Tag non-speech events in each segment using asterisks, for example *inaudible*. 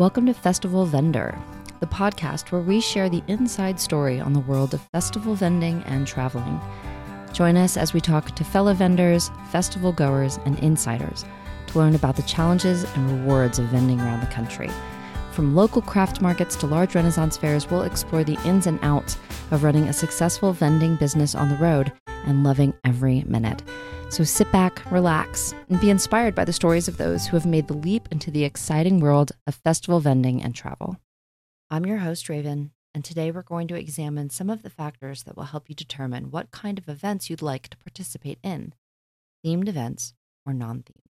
Welcome to Festival Vendor, the podcast where we share the inside story on the world of festival vending and traveling. Join us as we talk to fellow vendors, festival goers, and insiders to learn about the challenges and rewards of vending around the country. From local craft markets to large Renaissance fairs, we'll explore the ins and outs of running a successful vending business on the road and loving every minute. So sit back, relax, and be inspired by the stories of those who have made the leap into the exciting world of festival vending and travel. I'm your host, Raven, and today we're going to examine some of the factors that will help you determine what kind of events you'd like to participate in themed events or non themed.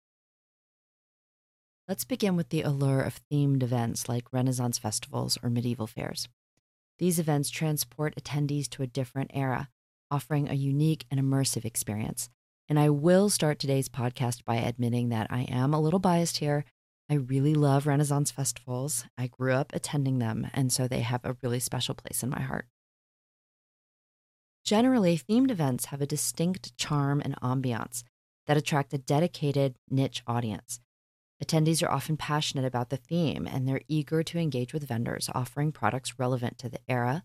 Let's begin with the allure of themed events like Renaissance festivals or medieval fairs. These events transport attendees to a different era, offering a unique and immersive experience and I will start today's podcast by admitting that I am a little biased here. I really love Renaissance festivals. I grew up attending them, and so they have a really special place in my heart. Generally, themed events have a distinct charm and ambiance that attract a dedicated niche audience. Attendees are often passionate about the theme and they're eager to engage with vendors offering products relevant to the era,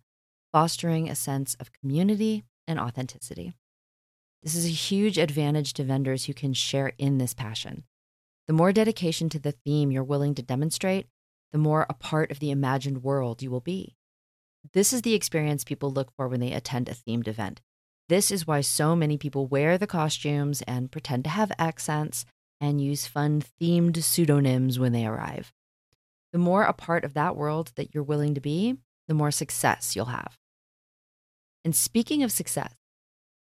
fostering a sense of community and authenticity. This is a huge advantage to vendors who can share in this passion. The more dedication to the theme you're willing to demonstrate, the more a part of the imagined world you will be. This is the experience people look for when they attend a themed event. This is why so many people wear the costumes and pretend to have accents and use fun themed pseudonyms when they arrive. The more a part of that world that you're willing to be, the more success you'll have. And speaking of success,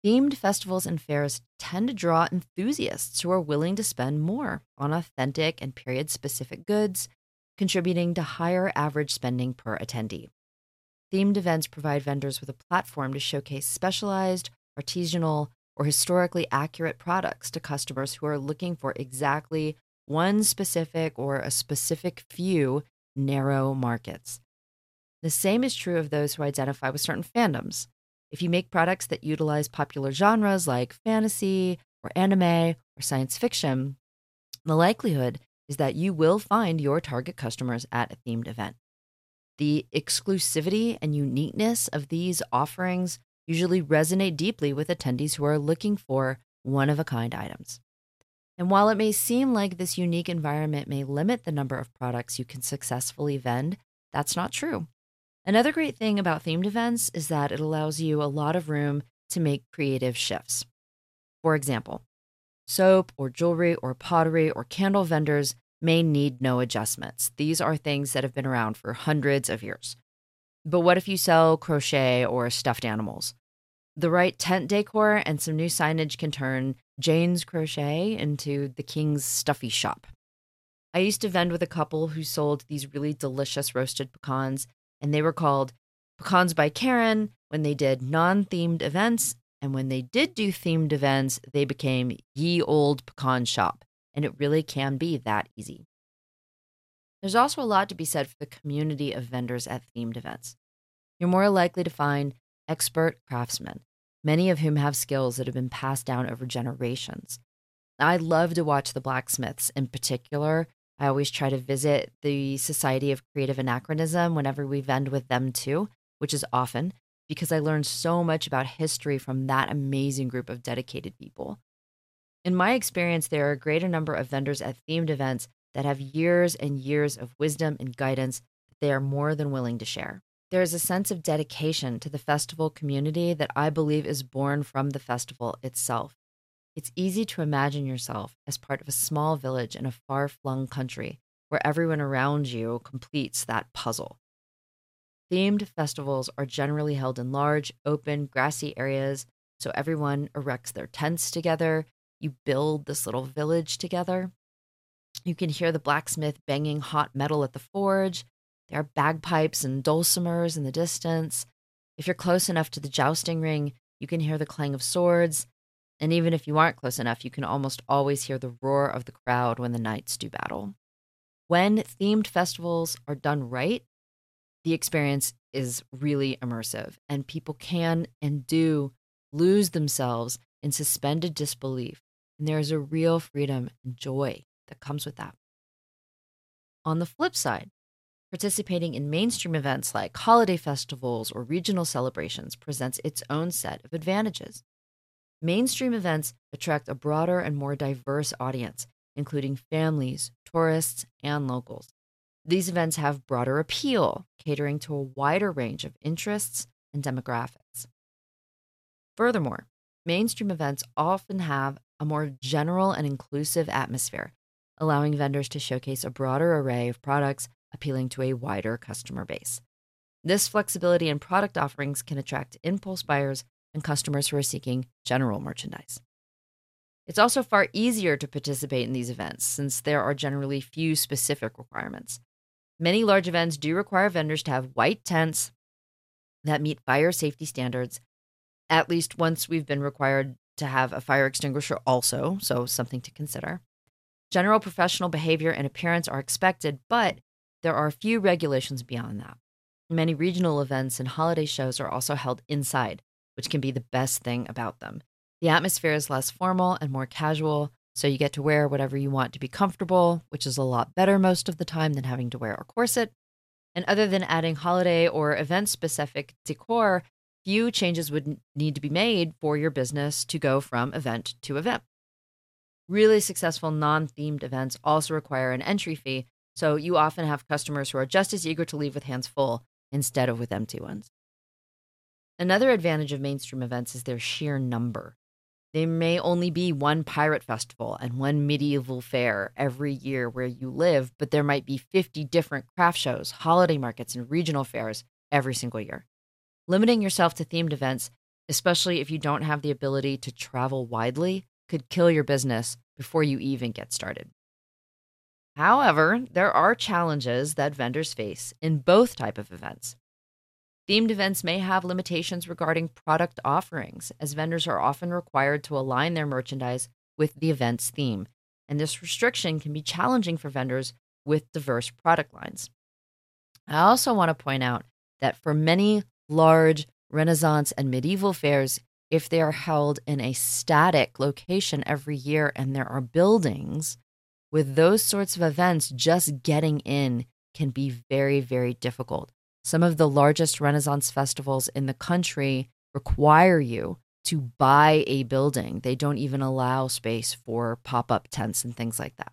Themed festivals and fairs tend to draw enthusiasts who are willing to spend more on authentic and period specific goods, contributing to higher average spending per attendee. Themed events provide vendors with a platform to showcase specialized, artisanal, or historically accurate products to customers who are looking for exactly one specific or a specific few narrow markets. The same is true of those who identify with certain fandoms. If you make products that utilize popular genres like fantasy or anime or science fiction, the likelihood is that you will find your target customers at a themed event. The exclusivity and uniqueness of these offerings usually resonate deeply with attendees who are looking for one of a kind items. And while it may seem like this unique environment may limit the number of products you can successfully vend, that's not true. Another great thing about themed events is that it allows you a lot of room to make creative shifts. For example, soap or jewelry or pottery or candle vendors may need no adjustments. These are things that have been around for hundreds of years. But what if you sell crochet or stuffed animals? The right tent decor and some new signage can turn Jane's Crochet into the King's Stuffy Shop. I used to vend with a couple who sold these really delicious roasted pecans and they were called Pecans by Karen when they did non themed events. And when they did do themed events, they became Ye Old Pecan Shop. And it really can be that easy. There's also a lot to be said for the community of vendors at themed events. You're more likely to find expert craftsmen, many of whom have skills that have been passed down over generations. I love to watch the blacksmiths in particular I always try to visit the Society of Creative Anachronism whenever we vend with them too, which is often because I learned so much about history from that amazing group of dedicated people. In my experience, there are a greater number of vendors at themed events that have years and years of wisdom and guidance that they are more than willing to share. There is a sense of dedication to the festival community that I believe is born from the festival itself. It's easy to imagine yourself as part of a small village in a far flung country where everyone around you completes that puzzle. Themed festivals are generally held in large, open, grassy areas, so everyone erects their tents together. You build this little village together. You can hear the blacksmith banging hot metal at the forge. There are bagpipes and dulcimers in the distance. If you're close enough to the jousting ring, you can hear the clang of swords and even if you aren't close enough, you can almost always hear the roar of the crowd when the knights do battle. When themed festivals are done right, the experience is really immersive, and people can and do lose themselves in suspended disbelief. And there is a real freedom and joy that comes with that. On the flip side, participating in mainstream events like holiday festivals or regional celebrations presents its own set of advantages. Mainstream events attract a broader and more diverse audience, including families, tourists, and locals. These events have broader appeal, catering to a wider range of interests and demographics. Furthermore, mainstream events often have a more general and inclusive atmosphere, allowing vendors to showcase a broader array of products appealing to a wider customer base. This flexibility in product offerings can attract impulse buyers and customers who are seeking general merchandise. It's also far easier to participate in these events since there are generally few specific requirements. Many large events do require vendors to have white tents that meet fire safety standards. At least once we've been required to have a fire extinguisher, also, so something to consider. General professional behavior and appearance are expected, but there are few regulations beyond that. Many regional events and holiday shows are also held inside, which can be the best thing about them. The atmosphere is less formal and more casual, so you get to wear whatever you want to be comfortable, which is a lot better most of the time than having to wear a corset. And other than adding holiday or event specific decor, few changes would need to be made for your business to go from event to event. Really successful non themed events also require an entry fee, so you often have customers who are just as eager to leave with hands full instead of with empty ones. Another advantage of mainstream events is their sheer number. There may only be one pirate festival and one medieval fair every year where you live, but there might be 50 different craft shows, holiday markets, and regional fairs every single year. Limiting yourself to themed events, especially if you don't have the ability to travel widely, could kill your business before you even get started. However, there are challenges that vendors face in both type of events. Themed events may have limitations regarding product offerings, as vendors are often required to align their merchandise with the event's theme, and this restriction can be challenging for vendors with diverse product lines. I also want to point out that for many large Renaissance and medieval fairs, if they are held in a static location every year and there are buildings, with those sorts of events, just getting in can be very, very difficult. Some of the largest Renaissance festivals in the country require you to buy a building. They don't even allow space for pop up tents and things like that.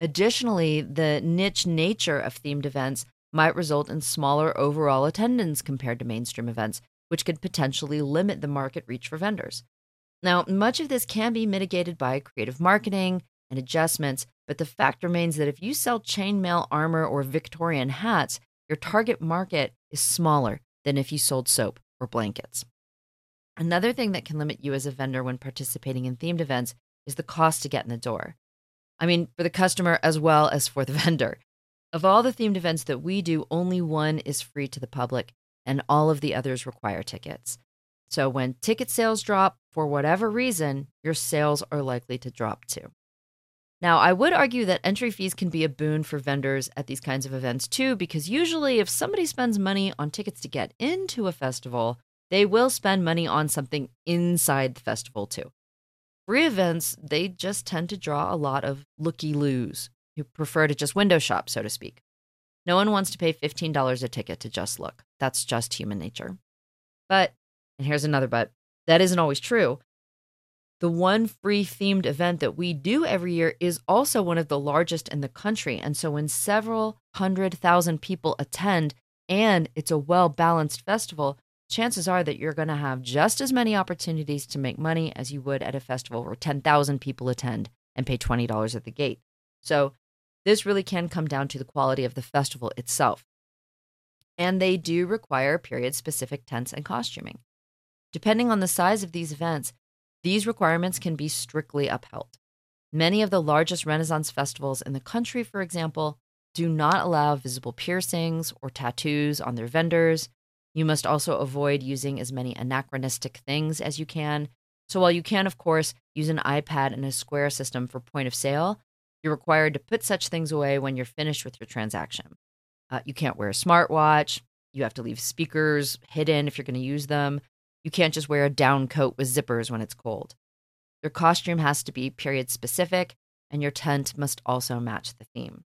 Additionally, the niche nature of themed events might result in smaller overall attendance compared to mainstream events, which could potentially limit the market reach for vendors. Now, much of this can be mitigated by creative marketing and adjustments, but the fact remains that if you sell chainmail armor or Victorian hats, your target market is smaller than if you sold soap or blankets. Another thing that can limit you as a vendor when participating in themed events is the cost to get in the door. I mean, for the customer as well as for the *laughs* vendor. Of all the themed events that we do, only one is free to the public, and all of the others require tickets. So when ticket sales drop for whatever reason, your sales are likely to drop too. Now, I would argue that entry fees can be a boon for vendors at these kinds of events too, because usually if somebody spends money on tickets to get into a festival, they will spend money on something inside the festival too. Free events, they just tend to draw a lot of looky loos who prefer to just window shop, so to speak. No one wants to pay $15 a ticket to just look. That's just human nature. But, and here's another but, that isn't always true. The one free themed event that we do every year is also one of the largest in the country. And so, when several hundred thousand people attend and it's a well balanced festival, chances are that you're going to have just as many opportunities to make money as you would at a festival where 10,000 people attend and pay $20 at the gate. So, this really can come down to the quality of the festival itself. And they do require period specific tents and costuming. Depending on the size of these events, these requirements can be strictly upheld. Many of the largest Renaissance festivals in the country, for example, do not allow visible piercings or tattoos on their vendors. You must also avoid using as many anachronistic things as you can. So, while you can, of course, use an iPad and a Square system for point of sale, you're required to put such things away when you're finished with your transaction. Uh, you can't wear a smartwatch. You have to leave speakers hidden if you're going to use them. You can't just wear a down coat with zippers when it's cold. Your costume has to be period specific, and your tent must also match the theme.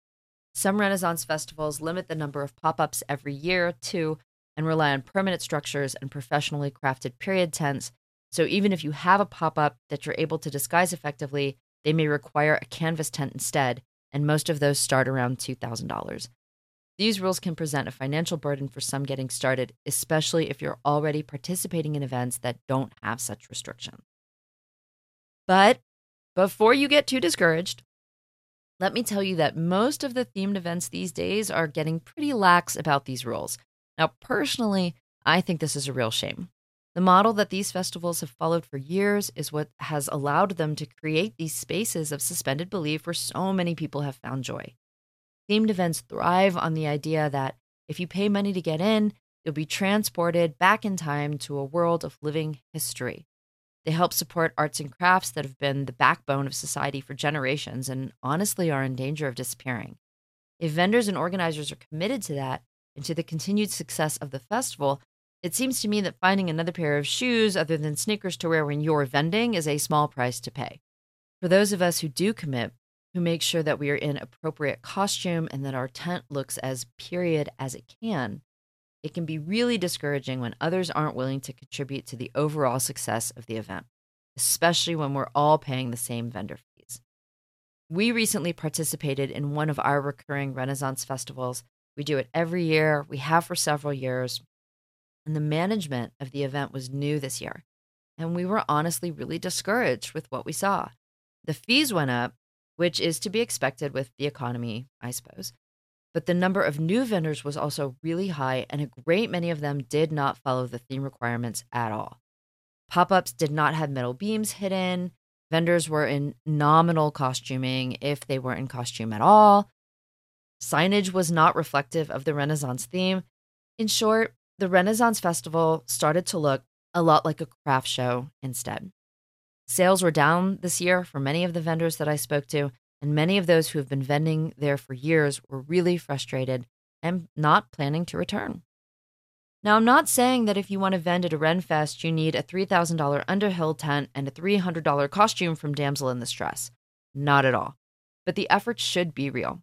Some Renaissance festivals limit the number of pop ups every year, too, and rely on permanent structures and professionally crafted period tents. So even if you have a pop up that you're able to disguise effectively, they may require a canvas tent instead, and most of those start around $2,000. These rules can present a financial burden for some getting started, especially if you're already participating in events that don't have such restrictions. But before you get too discouraged, let me tell you that most of the themed events these days are getting pretty lax about these rules. Now, personally, I think this is a real shame. The model that these festivals have followed for years is what has allowed them to create these spaces of suspended belief where so many people have found joy. Themed events thrive on the idea that if you pay money to get in, you'll be transported back in time to a world of living history. They help support arts and crafts that have been the backbone of society for generations and honestly are in danger of disappearing. If vendors and organizers are committed to that and to the continued success of the festival, it seems to me that finding another pair of shoes other than sneakers to wear when you're vending is a small price to pay. For those of us who do commit, who make sure that we are in appropriate costume and that our tent looks as period as it can, it can be really discouraging when others aren't willing to contribute to the overall success of the event, especially when we're all paying the same vendor fees. We recently participated in one of our recurring Renaissance festivals. We do it every year, we have for several years, and the management of the event was new this year. And we were honestly really discouraged with what we saw. The fees went up, which is to be expected with the economy, I suppose. But the number of new vendors was also really high, and a great many of them did not follow the theme requirements at all. Pop ups did not have metal beams hidden. Vendors were in nominal costuming if they were in costume at all. Signage was not reflective of the Renaissance theme. In short, the Renaissance Festival started to look a lot like a craft show instead. Sales were down this year for many of the vendors that I spoke to, and many of those who have been vending there for years were really frustrated and not planning to return. Now, I'm not saying that if you want to vend at a Renfest, you need a $3,000 Underhill tent and a $300 costume from Damsel in Distress. Not at all. But the effort should be real.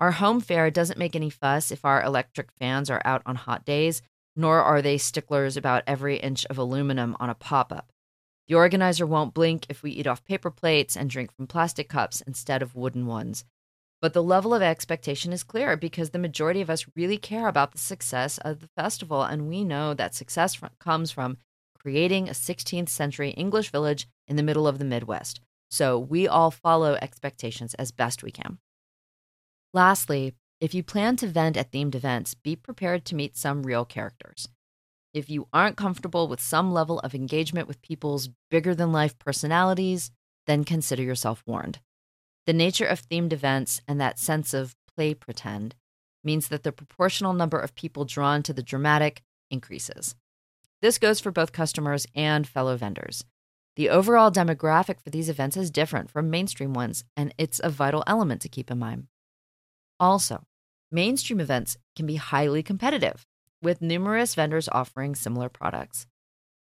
Our home fair doesn't make any fuss if our electric fans are out on hot days, nor are they sticklers about every inch of aluminum on a pop up. The organizer won't blink if we eat off paper plates and drink from plastic cups instead of wooden ones. But the level of expectation is clear because the majority of us really care about the success of the festival, and we know that success comes from creating a 16th century English village in the middle of the Midwest. So we all follow expectations as best we can. Lastly, if you plan to vend at themed events, be prepared to meet some real characters. If you aren't comfortable with some level of engagement with people's bigger than life personalities, then consider yourself warned. The nature of themed events and that sense of play pretend means that the proportional number of people drawn to the dramatic increases. This goes for both customers and fellow vendors. The overall demographic for these events is different from mainstream ones, and it's a vital element to keep in mind. Also, mainstream events can be highly competitive with numerous vendors offering similar products.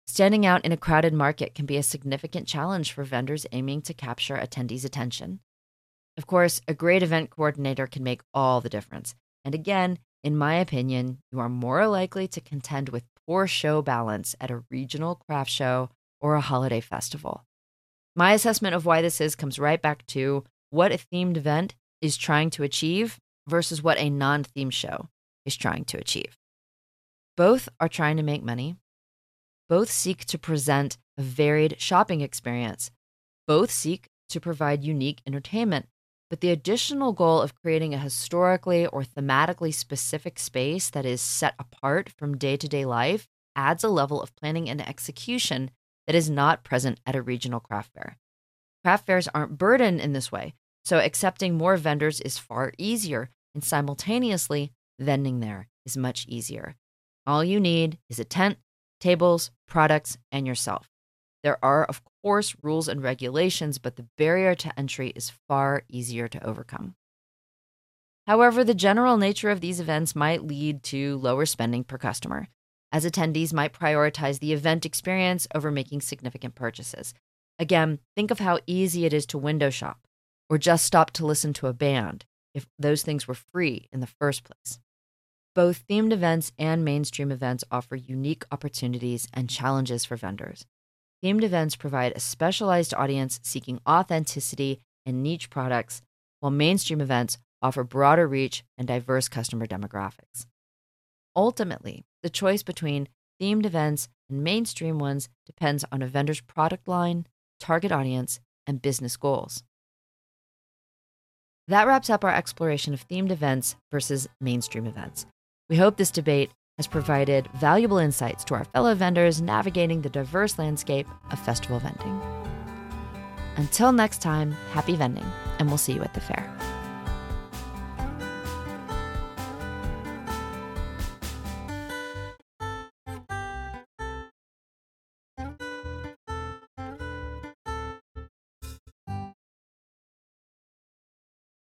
Standing out in a crowded market can be a significant challenge for vendors aiming to capture attendees' attention. Of course, a great event coordinator can make all the difference. And again, in my opinion, you are more likely to contend with poor show balance at a regional craft show or a holiday festival. My assessment of why this is comes right back to what a themed event is trying to achieve versus what a non themed show is trying to achieve. Both are trying to make money. Both seek to present a varied shopping experience. Both seek to provide unique entertainment. But the additional goal of creating a historically or thematically specific space that is set apart from day to day life adds a level of planning and execution that is not present at a regional craft fair. Craft fairs aren't burdened in this way, so accepting more vendors is far easier, and simultaneously, vending there is much easier. All you need is a tent, tables, products, and yourself. There are, of course, rules and regulations, but the barrier to entry is far easier to overcome. However, the general nature of these events might lead to lower spending per customer, as attendees might prioritize the event experience over making significant purchases. Again, think of how easy it is to window shop or just stop to listen to a band. if those things were free in the first place. Both themed events and mainstream events offer unique opportunities and challenges for vendors. Themed events provide a specialized audience seeking authenticity and niche products, while mainstream events offer broader reach and diverse customer demographics. Ultimately, the choice between themed events and mainstream ones depends on a vendor's product line, target audience, and business goals. That wraps up our exploration of themed events versus mainstream events. We hope this debate has provided valuable insights to our fellow vendors navigating the diverse landscape of festival vending. Until next time, happy vending, and we'll see you at the fair.